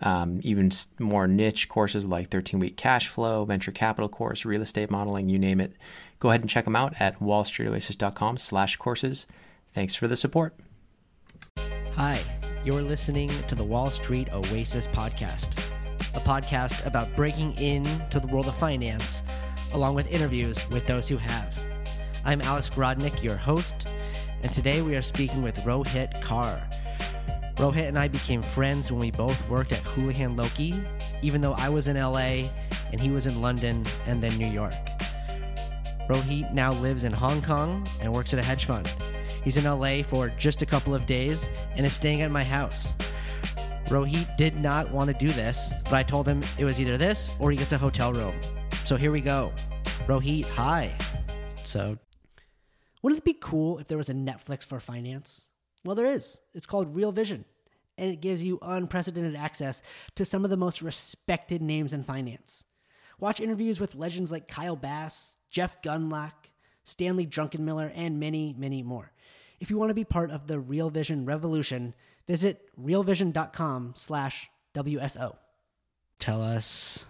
um, even more niche courses like 13 week cash flow, venture capital course, real estate modeling, you name it Go ahead and check them out at wallstreetoasis.com slash courses. Thanks for the support. Hi, you're listening to the Wall Street Oasis podcast, a podcast about breaking into the world of finance, along with interviews with those who have. I'm Alex Grodnick, your host, and today we are speaking with Rohit Kar. Rohit and I became friends when we both worked at Houlihan Lokey, even though I was in LA and he was in London and then New York. Rohit now lives in Hong Kong and works at a hedge fund. He's in LA for just a couple of days and is staying at my house. Rohit did not want to do this, but I told him it was either this or he gets a hotel room. So here we go. Rohit, hi. So, wouldn't it be cool if there was a Netflix for finance? Well, there is. It's called Real Vision, and it gives you unprecedented access to some of the most respected names in finance. Watch interviews with legends like Kyle Bass, Jeff Gundlach, Stanley Druckenmiller, and many, many more. If you want to be part of the Real Vision revolution, visit realvision.com slash WSO. Tell us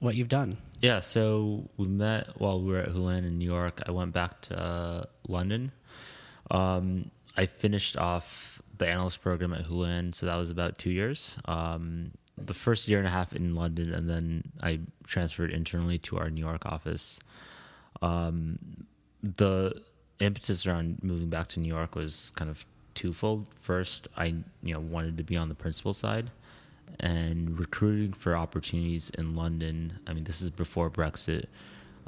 what you've done. Yeah, so we met while we were at Houlihan in New York. I went back to uh, London. Um, I finished off the analyst program at Houlihan, so that was about two years. Um, the first year and a half in London, and then I transferred internally to our New York office um, the impetus around moving back to New York was kind of twofold. First, I you know wanted to be on the principal side, and recruiting for opportunities in London. I mean, this is before Brexit,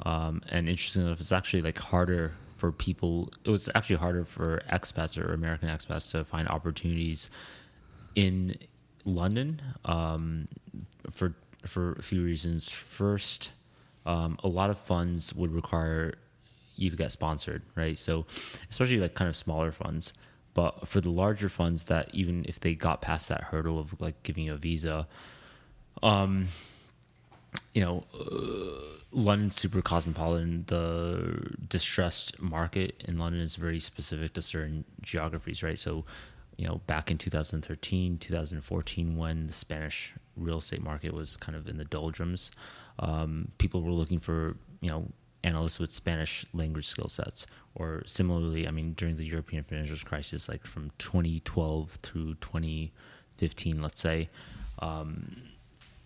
um, and interestingly enough, it's actually like harder for people. It was actually harder for expats or American expats to find opportunities in London um, for for a few reasons. First um, a lot of funds would require you to get sponsored, right? So, especially like kind of smaller funds. But for the larger funds that even if they got past that hurdle of like giving you a visa, um, you know, uh, London's super cosmopolitan. The distressed market in London is very specific to certain geographies, right? So, you know, back in 2013, 2014, when the Spanish real estate market was kind of in the doldrums, um, people were looking for you know analysts with Spanish language skill sets. Or similarly, I mean, during the European financial crisis, like from 2012 through 2015, let's say, um,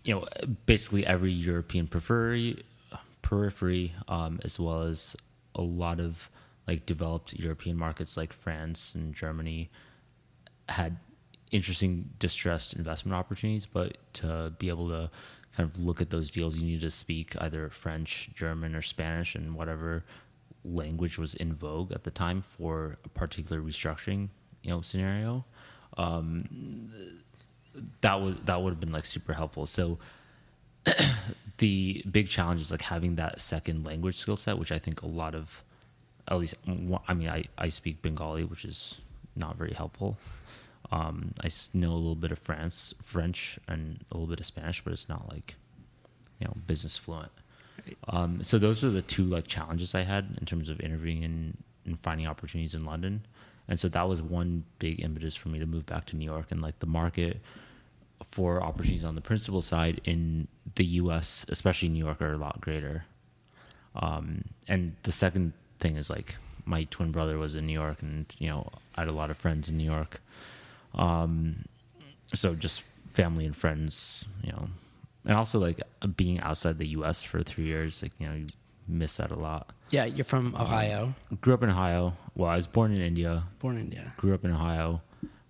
you know, basically every European periphery, periphery, um, as well as a lot of like developed European markets like France and Germany had interesting distressed investment opportunities, but to be able to kind of look at those deals, you need to speak either French, German, or Spanish, and whatever language was in vogue at the time for a particular restructuring, you know, scenario. Um, that was that would have been like super helpful. So the big challenge is like having that second language skill set, which I think a lot of, at least, I mean, I I speak Bengali, which is not very helpful. Um, I know a little bit of France, French, and a little bit of Spanish, but it's not like you know business fluent. Um, so those are the two like challenges I had in terms of interviewing and, and finding opportunities in London. And so that was one big impetus for me to move back to New York and like the market for opportunities on the principal side in the U.S., especially New York, are a lot greater. Um, and the second thing is like my twin brother was in New York, and you know I had a lot of friends in New York, um, so just family and friends, you know, and also like being outside the U.S. for three years, like you know, you miss that a lot. Yeah, you're from Ohio. Um, grew up in Ohio. Well, I was born in India. Born in India. Grew up in Ohio.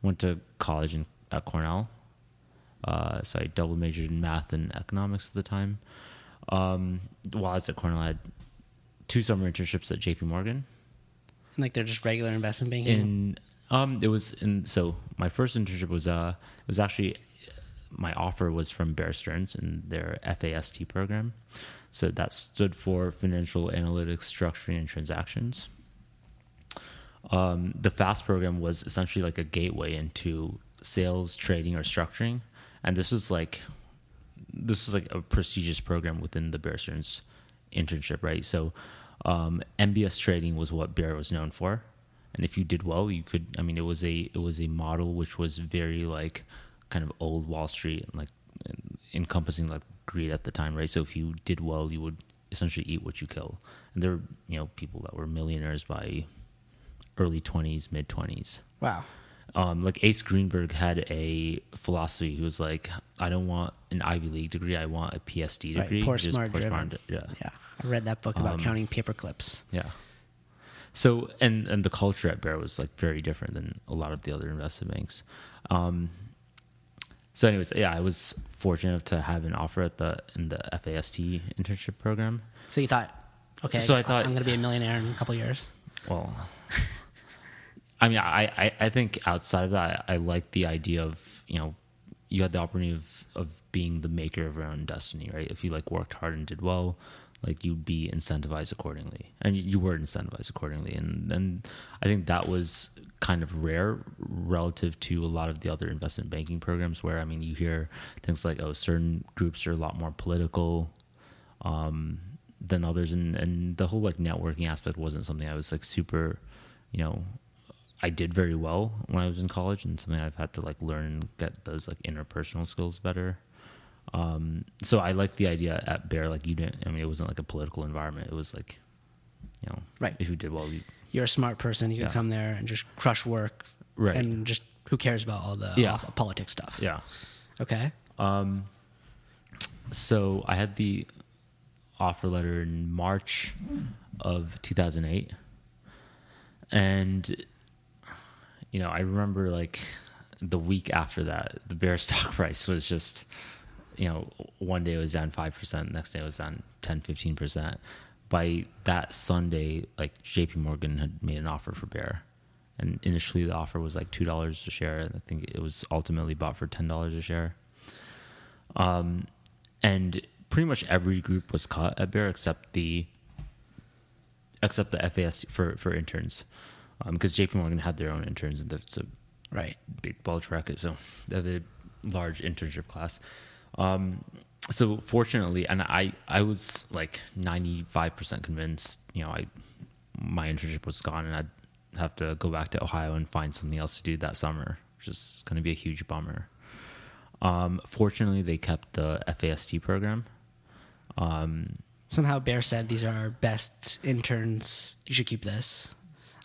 Went to college in, at Cornell. Uh, so I double majored in math and economics at the time. Um, while I was at Cornell, I had two summer internships at J.P. Morgan. Like they're just regular investment banking. In um, it was in so my first internship was uh it was actually my offer was from Bear Stearns and their FAST program. So that stood for Financial Analytics Structuring and Transactions. Um, the FAST program was essentially like a gateway into sales, trading, or structuring, and this was like this was like a prestigious program within the Bear Stearns internship, right? So um, MBS trading was what Bear was known for, and if you did well, you could. I mean, it was a it was a model which was very like kind of old Wall Street, and like encompassing like greed at the time, right? So if you did well, you would essentially eat what you kill, and there were you know people that were millionaires by early twenties, mid twenties. Wow. Um, like Ace Greenberg had a philosophy. He was like, "I don't want an Ivy League degree. I want a PSD Right, degree." poor Just smart poor smart, yeah. Yeah, I read that book about Um, counting paper clips. Yeah. So and and the culture at Bear was like very different than a lot of the other investment banks. Um, so, anyways, yeah, I was fortunate to have an offer at the in the FAST internship program. So you thought, okay, So I thought- I'm going to be a millionaire in a couple years. Well, I mean, I, I, I think outside of that, I, I like the idea of you know, you had the opportunity of, of being the maker of your own destiny, right? If you like worked hard and did well, like you'd be incentivized accordingly, and you, were incentivized accordingly, and and I think that was kind of rare relative to a lot of the other investment banking programs, where I mean, you hear things like, oh, certain groups are a lot more political. Um, than others and and the whole like networking aspect wasn't something I was like super you know I did very well when I was in college and something I've had to like learn and get those like interpersonal skills better um so I like the idea at Bear like you didn't I mean it wasn't like a political environment it was like you know Right. if you did well you You're a smart person. You can come there and just crush work. Right. And just who cares about all the Yeah. politics stuff? yeah Okay. Um, so I had the offer letter in March of 2008, and you know I remember like the week after that, the bear stock price was just you know one day it was down five percent, next day it was down 10, 15 percent. By that Sunday, like J.P. Morgan had made an offer for Bear, and initially the offer was like two dollars a share. and I think it was ultimately bought for ten dollars a share um, and pretty much every group was cut at Bear except the except the FAS for for interns, because JP Morgan had their own interns and it's a Right. big bulge bracket, so they have a large internship class. Um, so fortunately, and I I was like ninety five percent convinced, you know, I my internship was gone and I'd have to go back to Ohio and find something else to do that summer, which is going to be a huge bummer. Um, fortunately, they kept the FAST program. Um, Somehow Bear said these are our best interns. You should keep this.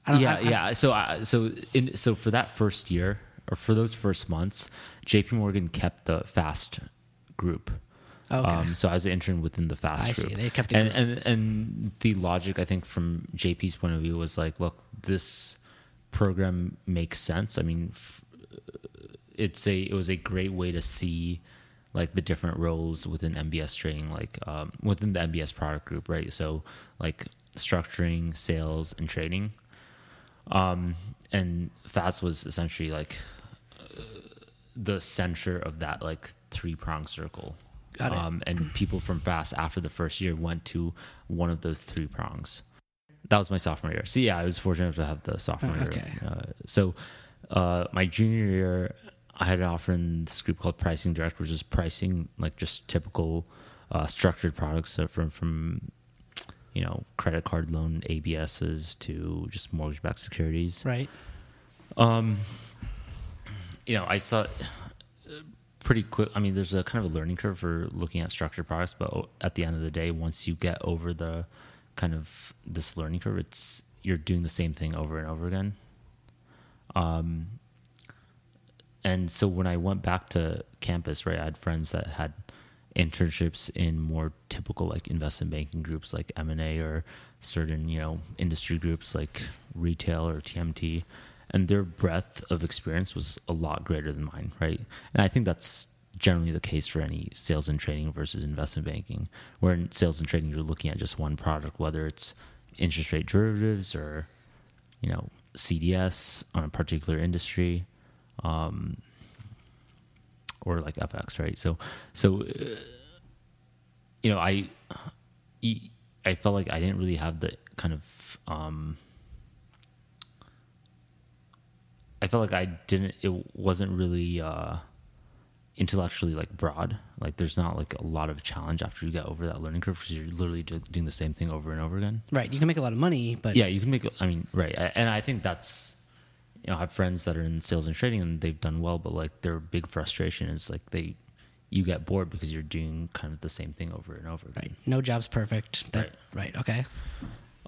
Yeah, I- yeah. So, uh, so in so for that first year or for those first months, J.P. Morgan kept the fast group. Okay. Um, so I was an intern within the fast I see. They kept the and, group. and and the logic I think from JP's point of view was like, look, this program makes sense. I mean, f- it's a it was a great way to see like the different roles within MBS trading, like um, within the MBS product group, right? So like structuring, sales, and trading. Um, and FAST was essentially like uh, the center of that like three prong circle. Got it. Um, and people from FAST after the first year went to one of those three prongs. That was my sophomore year. So yeah, I was fortunate to have the sophomore Oh, year. okay. Uh, so uh, my junior year, I had an offer in this group called Pricing Direct, which is pricing like just typical uh, structured products so from from you know credit card loan ABSs to just mortgage-backed securities. right. Um, you know, I saw uh, pretty quick. I mean, there's a kind of a learning curve for looking at structured products, but at the end of the day, once you get over the kind of this learning curve, it's you're doing the same thing over and over again. Um, and so when I went back to campus, right, I had friends that had internships in more typical like investment banking groups like M&A or certain, you know, industry groups like retail or TMT and their breadth of experience was a lot greater than mine, right? And I think that's generally the case for any sales and trading versus investment banking, where in sales and trading you're looking at just one product, whether it's interest rate derivatives or you know CDS on a particular industry, um, or like FX, right? So, so uh, you know, I I felt like I didn't really have the kind of um, I felt like I didn't. It wasn't really uh, intellectually like broad. Like there's not like a lot of challenge after you get over that learning curve because you're literally doing the same thing over and over again. Right. You can make a lot of money, but Yeah, you can make. I mean, right, and I think that's. You know, I have friends that are in sales and trading and they've done well, but like their big frustration is like they, you get bored because you're doing kind of the same thing over and over. Again. right. No job's perfect. That, right. Okay.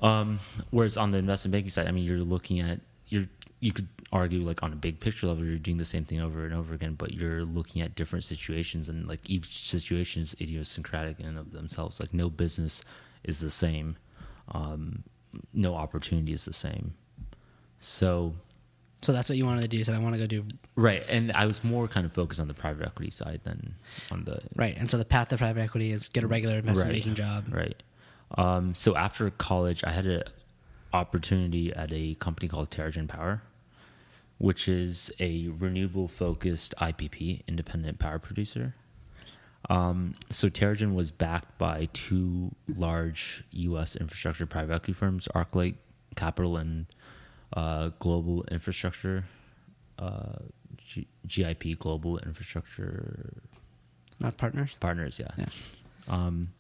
Um, whereas on the investment banking side, I mean, you're looking at you're you could argue like on a big picture level, you're doing the same thing over and over again, but you're looking at different situations, and like each situation is idiosyncratic in and of themselves. Like no business is the same, um, no opportunity is the same. So So that's what you wanted to do. You said I want to go do right, and I was more kind of focused on the private equity side than on the right. And so the path to private equity is get a regular investment Right. banking job. Right. Um, so after college, I had an opportunity at a company called Terra-Gen Power, which is a renewable focused IPP, independent power producer. Um, so Terra-Gen was backed by two large U.S. infrastructure private equity firms, ArcLight Capital and uh, Global Infrastructure, uh, G- GIP Global Infrastructure Not partners. partners yeah. Yeah. um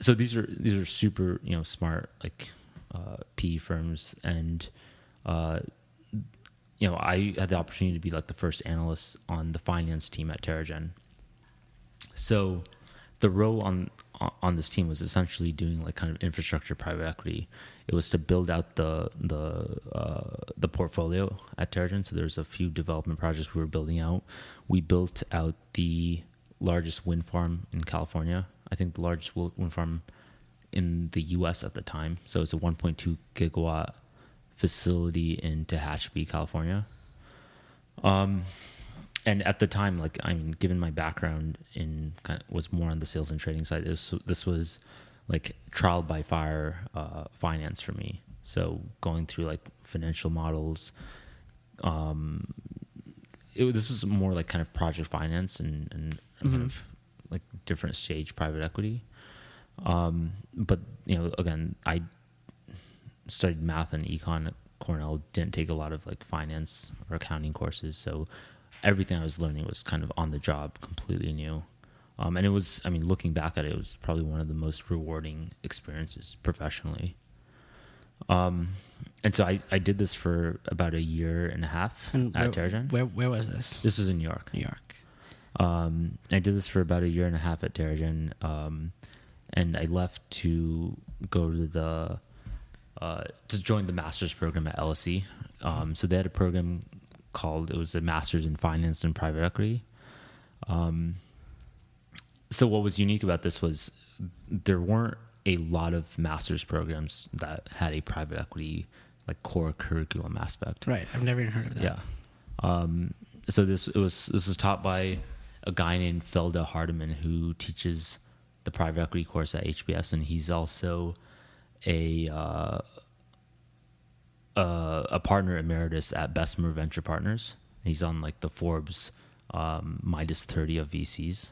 so these are these are super you know smart like uh PE firms and uh you know I had the opportunity to be like the first analyst on the finance team at Terra-Gen so the role on on this team was essentially doing like kind of infrastructure private equity. It was to build out the the uh, the portfolio at Terra-Gen. So there's a few development projects we were building out. We built out the largest wind farm in California. I think the largest wind farm in the U.S. at the time. So it's a 1.2 gigawatt facility in Tehachapi, California. Um, and at the time, like I mean, given my background in kind of, was more on the sales and trading side, this this was like trial by fire uh, finance for me. So going through like financial models, um, it, this was more like kind of project finance and and kind of like different stage private equity. Um, but you know, again, I studied math and econ at Cornell. Didn't take a lot of like finance or accounting courses, so everything I was learning was kind of on the job, completely new. Um, and it was, I mean, looking back at it, it was probably one of the most rewarding experiences professionally. Um, and so I, I did this for about a year and a half And at where, Terra-Gen. where where was this? This was in New York. New York. Um, I did this for about a year and a half at Terra-Gen, um, and I left to go to the uh, to join the master's program at LSE. Um, so they had a program called it was a master's in finance and private equity. Um, so what was unique about this was there weren't a lot of master's programs that had a private equity like core curriculum aspect. Right. I've never even heard of that. Yeah. Um, so this it was this was taught by a guy named Felda Hardymon who teaches the private equity course at HBS, and he's also a uh, a, a partner emeritus at Bessemer Venture Partners. He's on like the Forbes um, Midas 30 of VCs.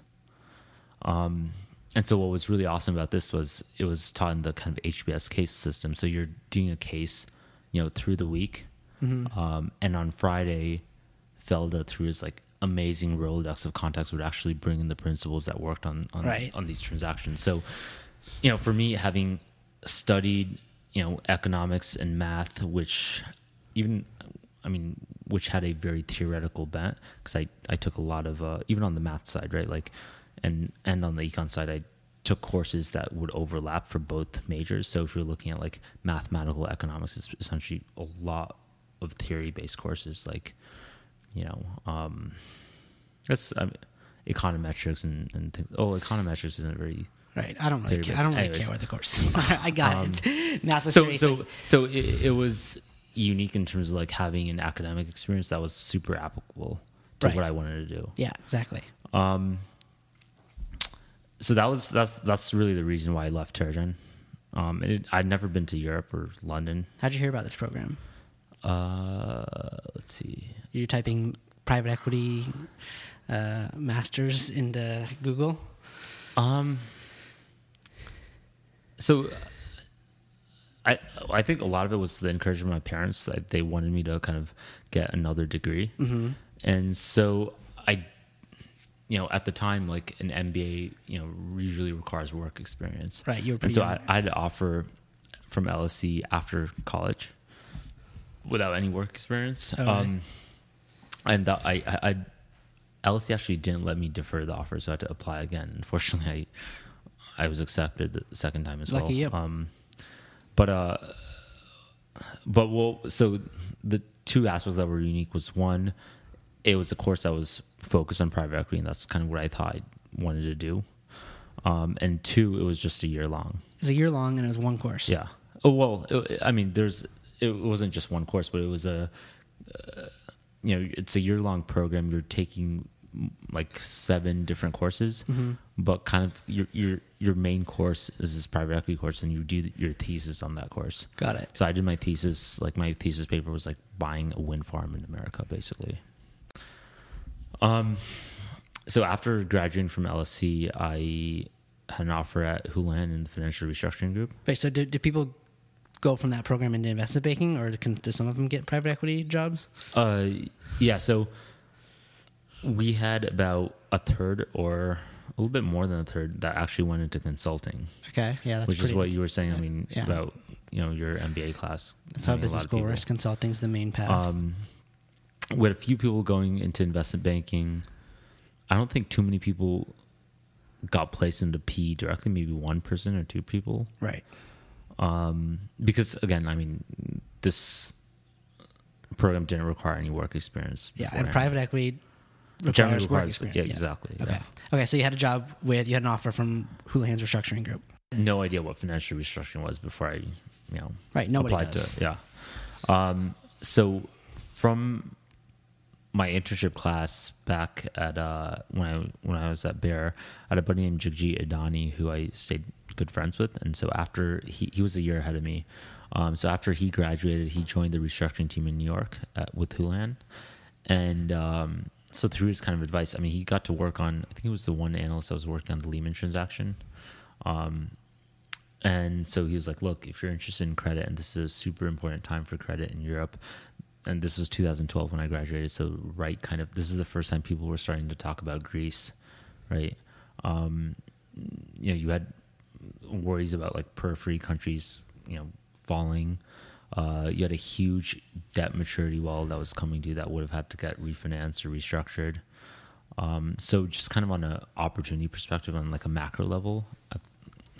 Um, and so what was really awesome about this was it was taught in the kind of HBS case system. So you're doing a case, you know, through the week. Um, and on Friday, Felda, through his like amazing Rolodex of contacts, would actually bring in the principals that worked on on, Right. on these transactions. So, you know, for me, having studied, you know, economics and math, which even, I mean, which had a very theoretical bent, because I I took a lot of uh, even on the math side, right, like, and and on the econ side, I took courses that would overlap for both majors. So if you're looking at like mathematical economics, it's essentially a lot of theory based courses, like you know, um, that's I mean, econometrics and and things. Oh, econometrics isn't very Right. I don't really care. I don't really Anyways. care what the course is. I got it. Math so so so it, it was unique in terms of like having an academic experience that was super applicable to Right. what I wanted to do. Yeah, exactly. Um, so that was that's that's really the reason why I left Terra-Gen. Um, it, I'd never been to Europe or London. How'd you hear about this program? Uh, let's see. You're typing private equity uh, masters into Google. Um, so I I think a lot of it was the encouragement of my parents that they wanted me to kind of get another degree, mm-hmm. and so I, you know, at the time, like an MBA, you know, usually requires work experience. Right, you were and pretty so young. I, I had to offer from LSE after college without any work experience. Oh, really? Um, and that I, I, I LSE actually didn't let me defer the offer, so I had to apply again. Unfortunately, I I was accepted the second time as well. Lucky you. Um, but uh, but well, so the two aspects that were unique was one, it was a course that was focused on private equity, and that's kind of what I thought I wanted to do. Um, and two, it was just a year long. It was a year long and it was one course. Yeah. Oh well, it, I mean, there's it wasn't just one course, but it was a uh, you know it's a year long program. You're taking like seven different courses, Mm-hmm. but kind of your your your main course is this private equity course, and you do your thesis on that course. Got it. So I did my thesis. Like my thesis paper was like buying a wind farm in America, basically. Um, so after graduating from LSE, I had an offer at Houlihan in the financial restructuring group. Wait, so did, did people go from that program into investment banking, or can, do some of them get private equity jobs? Uh, yeah. So we had about a third, or a little bit more than a third, that actually went into consulting, Okay, yeah, that's which is what you were saying. I mean, yeah. about you know your MBA class. That's how business school works. Consulting's the main path. Um, with a few people going into investment banking, I don't think too many people got placed into P directly. Maybe one person or two people. right. Um, because again, I mean, this program didn't require any work experience. Yeah, and private equity Generally requires work requires- experience. yeah, exactly, Okay. yeah. Okay, so you had a job with you had an offer from Houlihan's restructuring group. no idea what financial restructuring was before I, you know, Right, nobody applied does. to it. Yeah. Um, so from my internship class back at uh, when I when I was at Bear, I had a buddy named Jagjeet Adani who I stayed good friends with, and so after he he was a year ahead of me. Um, so after he graduated, he joined the restructuring team in New York at, with Houlihan, and um, so through his kind of advice, I mean, he got to work on. I think it was the one analyst that was working on the Lehman transaction. Um, and so he was like, "Look, if you're interested in credit, and this is a super important time for credit in Europe, and this was 2012 when I graduated, so right, kind of, this is the first time people were starting to talk about Greece, right? Um, you know, you had worries about like periphery countries, you know, falling. Uh, you had a huge debt maturity wall that was coming due that would have had to get refinanced or restructured. Um, so just kind of on an opportunity perspective, on like a macro level,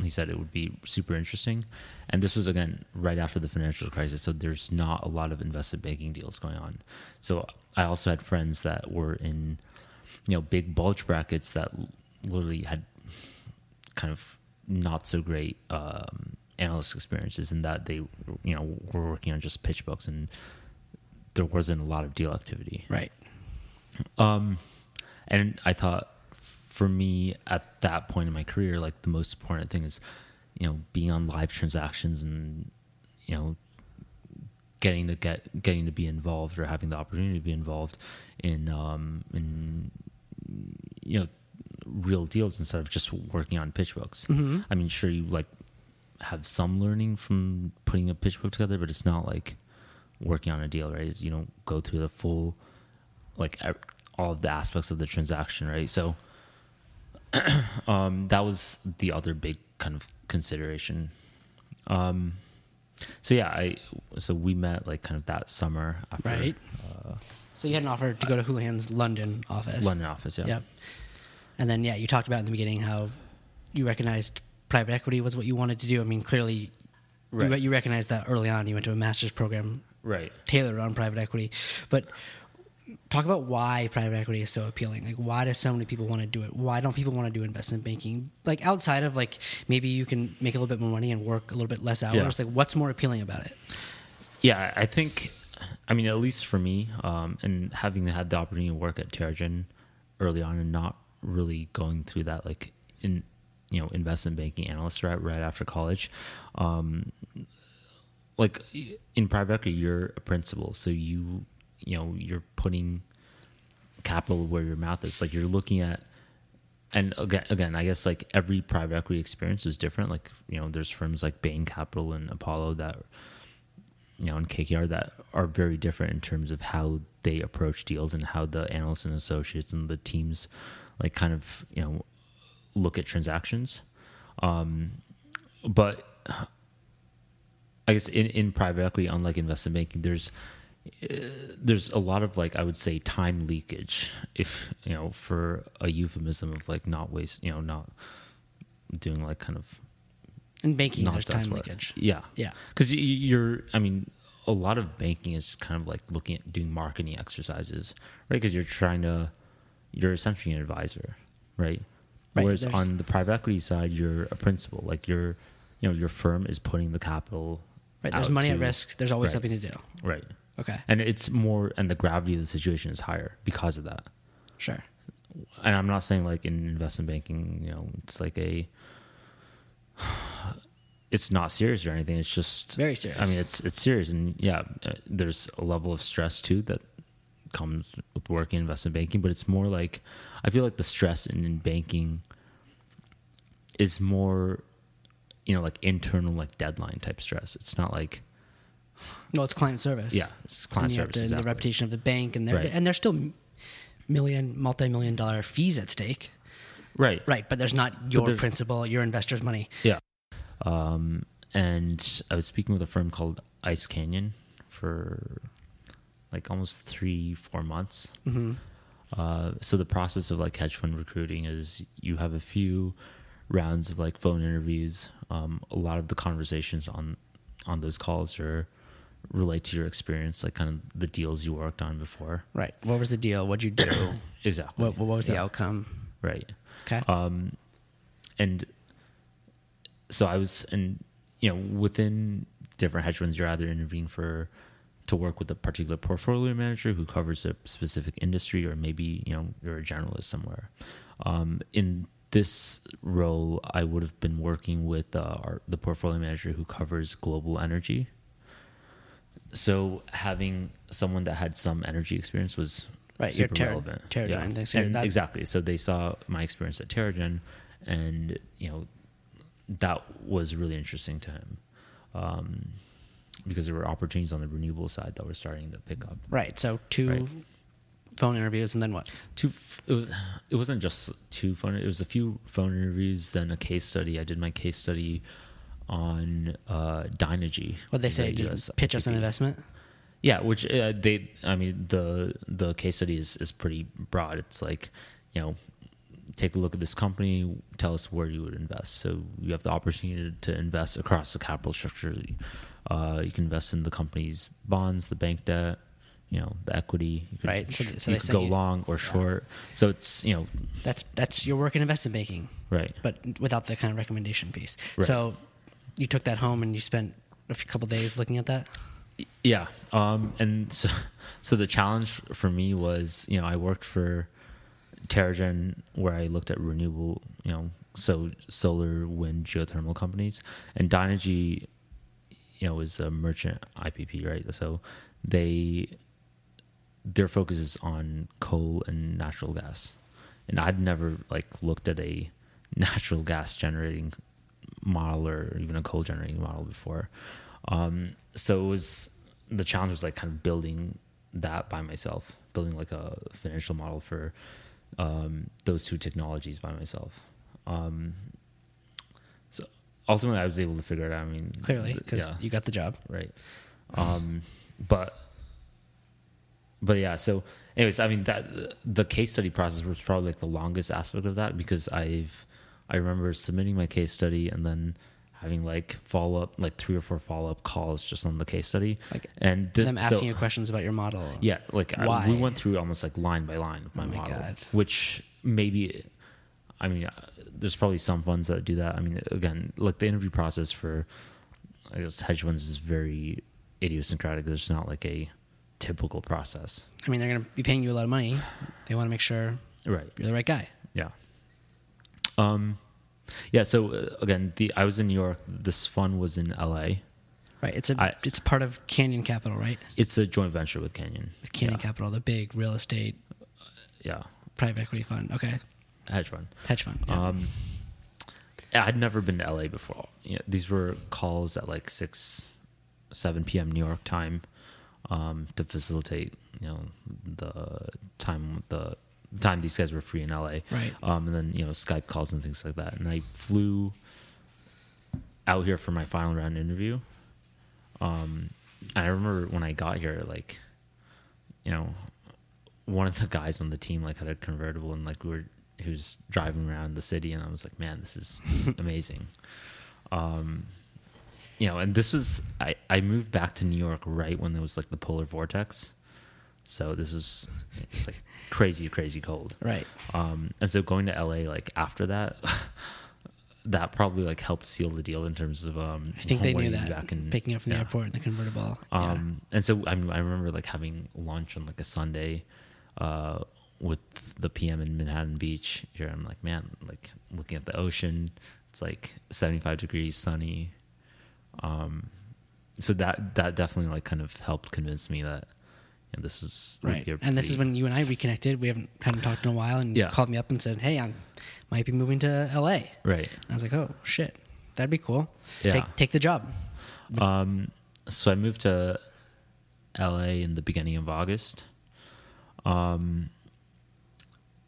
he said it would be super interesting. And this was again right after the financial crisis, so there's not a lot of investment banking deals going on. So I also had friends that were in, you know, big bulge brackets that literally had kind of not so great um, analyst experiences and that they, you know, were working on just pitch books and there wasn't a lot of deal activity. Right. Um, and I thought for me at that point in my career, like the most important thing is, you know, being on live transactions and, you know, getting to get getting to be involved or having the opportunity to be involved in um in you know real deals instead of just working on pitch books. I mean, sure you like have some learning from putting a pitch book together, but it's not like working on a deal, right? You don't go through the full like all of the aspects of the transaction, right? So um, that was the other big kind of consideration. Um, so yeah, I so we met like kind of that summer after Right. So you had an offer to go to Houlihan's London office. London office, yeah. Yep. And then yeah, you talked about in the beginning how you recognized private equity was what you wanted to do. I mean, clearly, you, Right. you recognized that early on. You went to a master's program Right. tailored on private equity, but talk about why private equity is so appealing. Like, why do so many people want to do it? Why don't people want to do investment banking? Like, outside of like maybe you can make a little bit more money and work a little bit less hours. Yeah. Like, what's more appealing about it? Yeah, I think, I mean, at least for me, um, and having had the opportunity to work at Terra-Gen early on and not really going through that, like, in, you know, investment banking analyst route right after college, um, like in private equity, you're a principal. So you, you know, you're putting capital where your mouth is. Like, you're looking at and again, again, I guess like every private equity experience is different. Like you know, there's firms like Bain Capital and Apollo that you know, and KKR that are very different in terms of how they approach deals and how the analysts and associates and the teams like kind of you know look at transactions. Um, but I guess in, in private equity, unlike investment banking, there's there's a lot of like I would say time leakage, if you know, for a euphemism of like not waste, you know, not doing like kind of In banking, not there's time leakage. Yeah, Yeah. because you're, I mean, a lot of banking is kind of like looking at doing marketing exercises, right? Because you're trying to, you're essentially an advisor, right? Right, Whereas there's- on the private equity side, you're a principal. Like your, you know, your firm is putting the capital. Right. There's money at risk. There's always right. something to do. Right. Okay. And it's more, and the gravity of the situation is higher because of that. Sure. and I'm not saying like in investment banking, you know, it's like a, it's not serious or anything. It's just Very serious. I mean, it's it's serious, and yeah, uh, there's a level of stress too that comes with working in investment banking. But it's more like I feel like the stress in, in banking is more, you know, like internal, like deadline type stress. It's not like No, it's client service. yeah, it's client and service. to- exactly. The reputation of the bank, and they're Right. and there's still million, multi-million dollar fees at stake. right, Right, but there's not your there's- principal, your investor's money. Yeah. Um, and I was speaking with a firm called Ice Canyon for like almost three, four months. hmm Uh, so the process of like hedge fund recruiting is you have a few rounds of like phone interviews. Um, a lot of the conversations on on those calls are relate to your experience, like kind of the deals you worked on before. Right. What was the deal? What'd you do? Exactly. what, what was the Yeah. outcome? Right. Okay. um, and so I was, and you know, within different hedge funds, you're either intervening for to work with a particular portfolio manager who covers a specific industry, or maybe you know you're a generalist somewhere. Um, in this role, I would have been working with uh, our, the portfolio manager who covers global energy. So having someone that had some energy experience was Right, super Terra- relevant. Terra-Gen yeah. so And that- exactly. So they saw my experience at Terra-Gen, and you know that was really interesting to him um, because there were opportunities on the renewable side that were starting to pick up. Right. So two Right. phone interviews, and then what? Two, it was it wasn't just two phone. It was a few phone interviews, then a case study. I did my case study on uh, Dynegy. What they say? Pitch us an investment. Yeah, which uh, they, I mean, the the case study is is pretty broad. It's like, you know, take a look at this company, tell us where you would invest. So you have the opportunity to invest across the capital structure. Uh, you can invest in the company's bonds, the bank debt, you know, the equity. You could, Right, so so you they could go you- long or short. So it's you know, That's that's your work in investment banking, right. but without the kind of recommendation piece. Right. So you took that home and you spent a couple days looking at that. Yeah. Um, and so, so the challenge for me was, you know, I worked for Terra-Gen where I looked at renewable, you know, so solar, wind, geothermal companies, and Dynegy, you know, is a merchant IPP, right? So they, their focus is on coal and natural gas, and I'd never like looked at a natural gas generating model or even a coal generating model before. Um, so it was the challenge was like kind of building that by myself, building like a financial model for um, those two technologies by myself. Um, so ultimately, I was able to figure it out. I mean, Clearly, because yeah you got the job. right um but but yeah so anyways i mean that the case study process was probably like the longest aspect of that because i've i remember submitting my case study and then having like follow up like three or four follow up calls just on the case study Like, and th- Them so- asking you questions about your model. yeah, like I, we went through almost like line by line of my, Oh my model, God. which maybe, I mean, uh, there's probably some funds that do that. I mean, again, like the interview process for, I guess hedge funds is very idiosyncratic. There's not like a typical process, I mean, they're going to be paying you a lot of money. They want to make sure right? you're the right guy. Yeah. Um, yeah. So uh, again, the I was in New York. This fund was in L.A. Right. It's a I- it's part of Canyon Capital, right? It's a joint venture with Canyon. With Canyon yeah. Capital, the big real estate Yeah. private equity fund. Okay. hedge fund. Hedge fund. Yeah. Um, I'd never been to LA before. You know, these were calls at like six, seven p.m. New York time um, to facilitate, you know, the time the time these guys were free in LA. Right. Um, and then you know Skype calls and things like that. And I flew out here for my final round interview. Um, and I remember when I got here, like, you know, one of the guys on the team like had a convertible and like we were he was driving around the city and I was like, man, this is amazing. Um, you know, and this was I I moved back to New York right when there was like the polar vortex. So this was it's like crazy, crazy cold. right. Um, and so going to LA like after that, that probably like helped seal the deal in terms of um. I think they knew that. back in- picking up from the airport in the convertible. yeah. Um, and so I, mean, I remember like having lunch on like a Sunday, uh, with the PM in Manhattan Beach. Here, I'm like, man, like looking at the ocean. It's like 75 degrees, sunny. Um, so that that definitely like kind of helped convince me that know, this is Right. And this is when you and I reconnected. We haven't hadn't talked in a while, and Yeah. called me up and said, "Hey, I might be moving to LA." And right. I was like, "Oh shit, that'd be cool. Yeah. Take take the job." Um, so I moved to LA in the beginning of August. Um,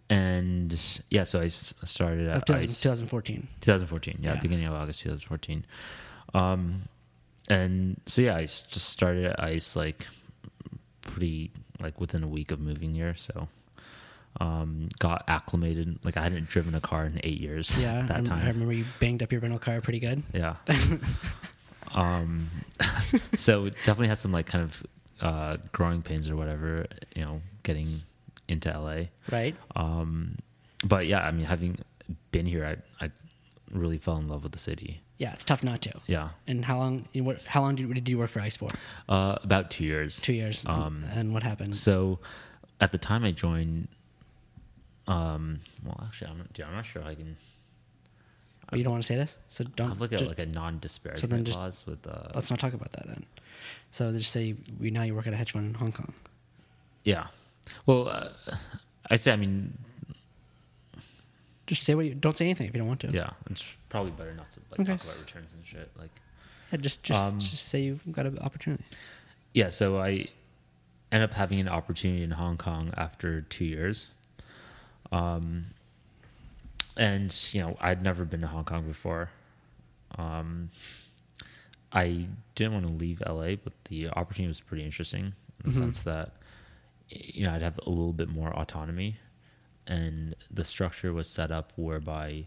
and yeah, so I s- started at 2000 ICE, 2014. 2014. Yeah, Yeah. beginning of August 2014. Um, and so yeah, I just started at ICE like pretty like within a week of moving here. So um, got acclimated. Like I hadn't driven a car in eight years. Yeah, that I, time. I remember you banged up your rental car pretty good. Yeah. um, so definitely had some like kind of uh, growing pains or whatever, you know, getting into LA. Right. Um, but yeah, I mean, having been here, I, I really fell in love with the city. Yeah, it's tough not to. Yeah. And how long? you- what- How long did, did you work for ICE for? Uh, about two years. Two years. Um, and what happened? So at the time I joined, um, well, actually, I'm not, dude, I'm not sure I can. Oh, you don't want to say this, so don't. have like a ju- like a non-disparagement so then just- clause with uh, let's not talk about that then. So just say we now you work at a hedge fund in Hong Kong. yeah. Well, uh, I say I mean Just say what you don't say anything if you don't want to. Yeah, it's probably better not to like Okay. talk about returns and shit. Like, Yeah, just just Um, just say you've got an opportunity. yeah. So I end up having an opportunity in Hong Kong after two years. Um, and you know, I'd never been to Hong Kong before. Um, I didn't want to leave LA, but the opportunity was pretty interesting in the Mhm. sense that you know I'd have a little bit more autonomy, and the structure was set up whereby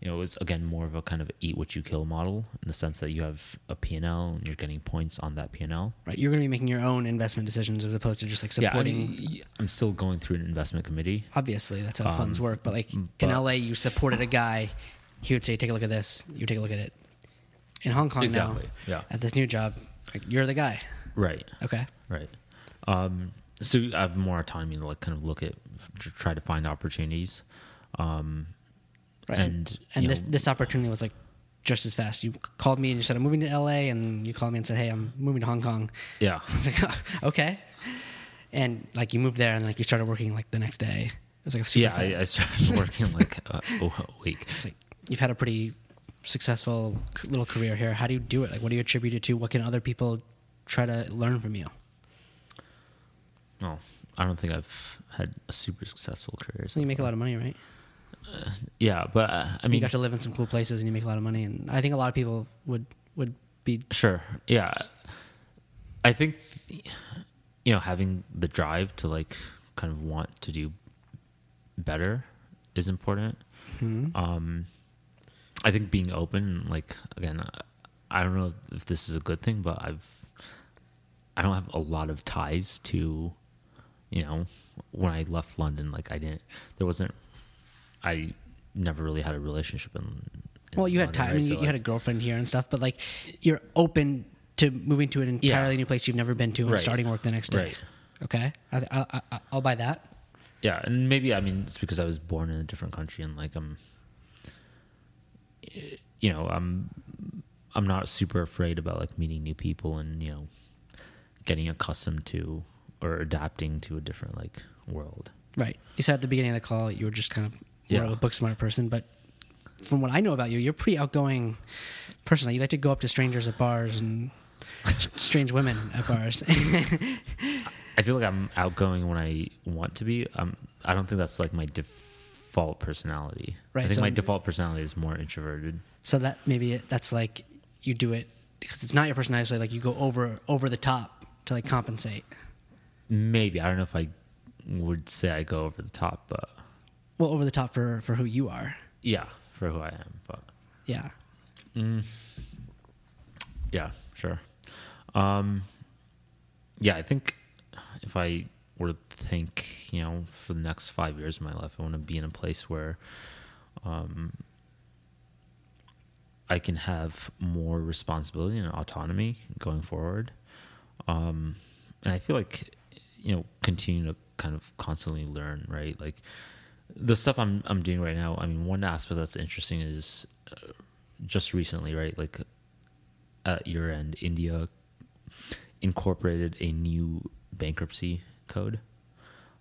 you know it was again more of a kind of eat what you kill model in the sense that you have a P&L and you're getting points on that P&L. Right, you're going to be making your own investment decisions as opposed to just like Yeah, I supporting. mean, I'm still going through an investment committee. obviously, that's how funds Um, work. But like in LA, you supported a guy. He would say, "Take a look at this." You take a look at it. In Hong Kong Exactly, now, yeah. at this new job, like, you're the guy. Right. Okay. Right. Um, so I have more autonomy to like kind of look at, try to find opportunities. Um, Right. And, and this know- this opportunity was like just as fast. You called me and you said I'm moving to LA, and you called me and said, "Hey, I'm moving to Hong Kong." yeah. I was like, okay. And like you moved there, and like you started working like the next day. It was like a super Yeah. I, I started working like a, a week. It's like you've had a pretty successful little career here. How do you do it? Like, what do you attribute it to? What can other people try to learn from you? Well, I don't think I've had a super successful career. So you make a lot of money, right? Yeah, but uh, I mean, you got to live in some cool places, and you make a lot of money. And I think a lot of people would would be Sure. Yeah. I think you know having the drive to like kind of want to do better is important. Um I think being open like again I don't know if this is a good thing but I've I don't have a lot of ties to you know when I left London like I didn't there wasn't I never really had a relationship in, in well. You had time. Right? mean, So, you, you had a girlfriend here and stuff, but like you're open to moving to an entirely Yeah. new place you've never been to and Right. starting work the next day. Right. Okay, I, I, I, I'll buy that. yeah and maybe i mean it's because i was born in a different country and like i'm you know i'm i'm not super afraid about like meeting new people and you know getting accustomed to or adapting to a different like world Right. You said at the beginning of the call you were just kind of more Yeah. of a book smart person, but from what I know about you, you're pretty outgoing person. You like to go up to strangers at bars and strange women at bars. I feel like I'm outgoing when I want to be. Um, I don't think that's like my default personality. Right, I think so- my default personality is more introverted. so that maybe it, that's like you do it because it's not your personality. So like you go over over the top to like compensate. Maybe I don't know if I would say I go over the top, but Well, over the top for for who you are. yeah, for who I am. But Yeah. yeah, sure. Um, yeah, I think if I were to think, you know, for the next five years of my life, I want to be in a place where um, I can have more responsibility and autonomy going forward. Um, and I feel like, you know, continue to kind of constantly learn, right? Like the stuff I'm I'm doing right now. I mean, one aspect that's interesting is uh, just recently, right? Like at year end, India incorporated a new bankruptcy code,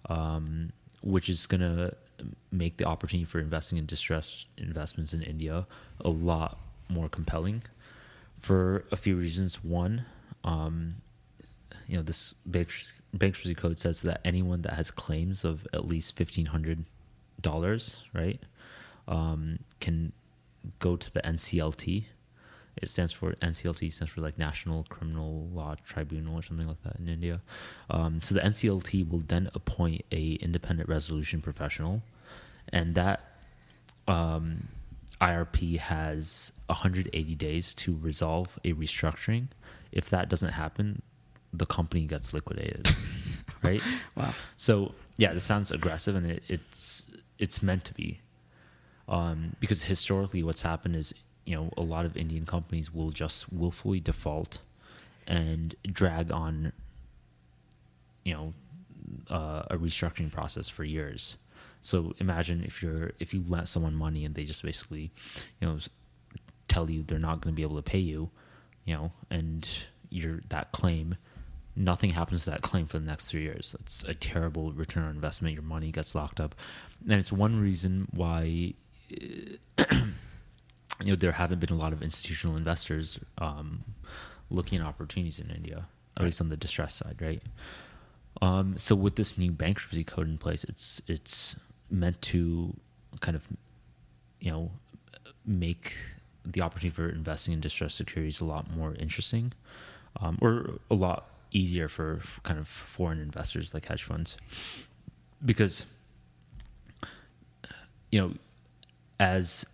um, which is going to make the opportunity for investing in distressed investments in India a lot more compelling for a few reasons. One, um, you know, this bankruptcy code says that anyone that has claims of at least fifteen hundred dollars, right, um, can go to the NCLT. It stands for NCLT stands for like National Criminal Law Tribunal or something like that in India. Um, so the NCLT will then appoint a independent resolution professional, and that um, IRP has 180 days to resolve a restructuring. If that doesn't happen, the company gets liquidated. right? Wow. So yeah, this sounds aggressive, and it, it's it's meant to be, um, because historically, what's happened is you know a lot of Indian companies will just willfully default and drag on, you know, uh, a restructuring process for years. So imagine if you're if you lent someone money and they just basically, you know, tell you they're not going to be able to pay you, you know, and you're that claim, nothing happens to that claim for the next three years. That's a terrible return on investment. Your money gets locked up, and it's one reason why. uh, You know, there haven't been a lot of institutional investors um, looking at opportunities in India, at least on the distress side, right? Um, so with this new bankruptcy code in place, it's it's meant to kind of, you know, make the opportunity for investing in distressed securities a lot more interesting, um, or a lot easier for, for kind of foreign investors like hedge funds, because you know, as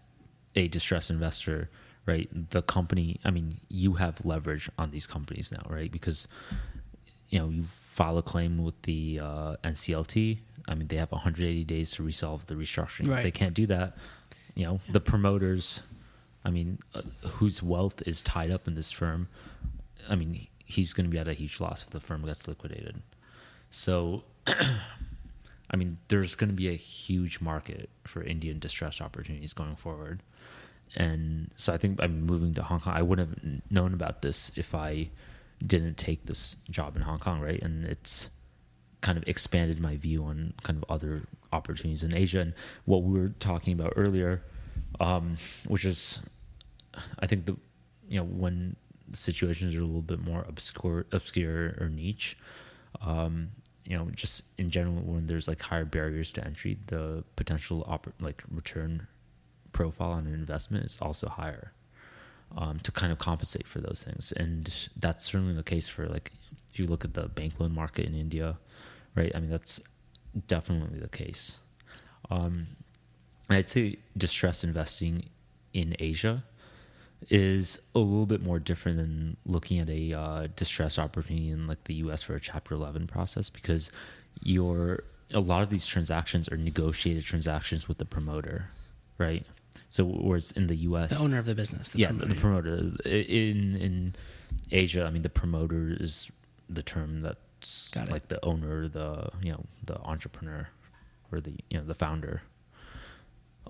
a distressed investor, right? The company, I mean, you have leverage on these companies now, right? Because you know you file a claim with the uh, NCLT. I mean, they have 180 days to resolve the restructuring. Right. They can't do that. You know, the promoters. I mean, uh, whose wealth is tied up in this firm? I mean, he's going to be at a huge loss if the firm gets liquidated. So, I mean, there's going to be a huge market for Indian distressed opportunities going forward. And so I think I'm moving to Hong Kong. I wouldn't have known about this if I didn't take this job in Hong Kong, right? And it's kind of expanded my view on kind of other opportunities in Asia. And what we were talking about earlier, um, which is, I think the, you know, when situations are a little bit more obscure, obscure or niche, um, you know, just in general, when there's like higher barriers to entry, the potential oppor- like return profile on an investment is also higher um, to kind of compensate for those things. And that's certainly the case for like if you look at the bank loan market in India, right? I mean that's definitely the case. Um, I'd say distressed investing in Asia is a little bit more different than looking at a uh, distressed opportunity in like the U.S. for a Chapter 11 process because your a lot of these transactions are negotiated transactions with the promoter, right? So whereas in the U.S. The owner of the business. The yeah, promoter. the promoter in in Asia, I mean the promoter is the term that's Got like the owner, the you know the entrepreneur or the you know the founder.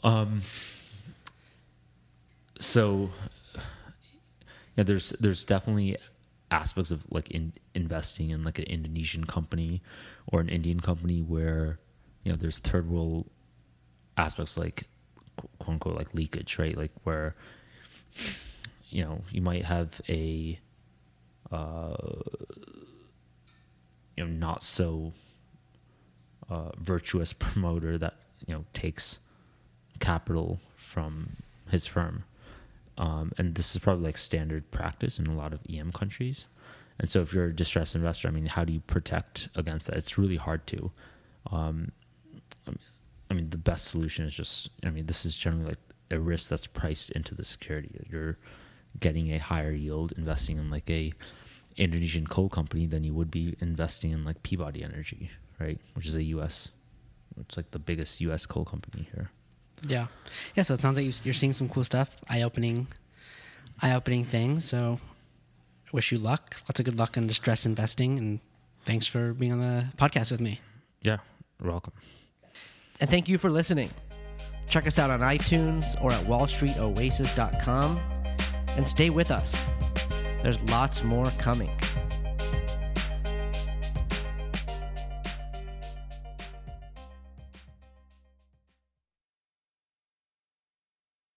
Um. So, yeah, there's there's definitely aspects of like in investing in like an Indonesian company or an Indian company where you know there's third world aspects like quote unquote like leakage, right? Like where you know you might have a uh, you know not so uh, virtuous promoter that you know takes capital from his firm, um, and this is probably like standard practice in a lot of EM countries. And so, if you're a distressed investor, I mean, how do you protect against that? It's really hard to. Um, I mean, the best solution is just. I mean, this is generally like a risk that's priced into the security. You're getting a higher yield investing in like a Indonesian coal company than you would be investing in like Peabody Energy, right? Which is a U.S. It's like the biggest U.S. coal company here. Yeah, yeah. So it sounds like you're seeing some cool stuff, eye-opening, eye-opening things. So, I wish you luck. Lots of good luck in distress investing, and thanks for being on the podcast with me. Yeah, you're welcome. And thank you for listening. Check us out on iTunes or at wallstreetoasis.com and stay with us. There's lots more coming.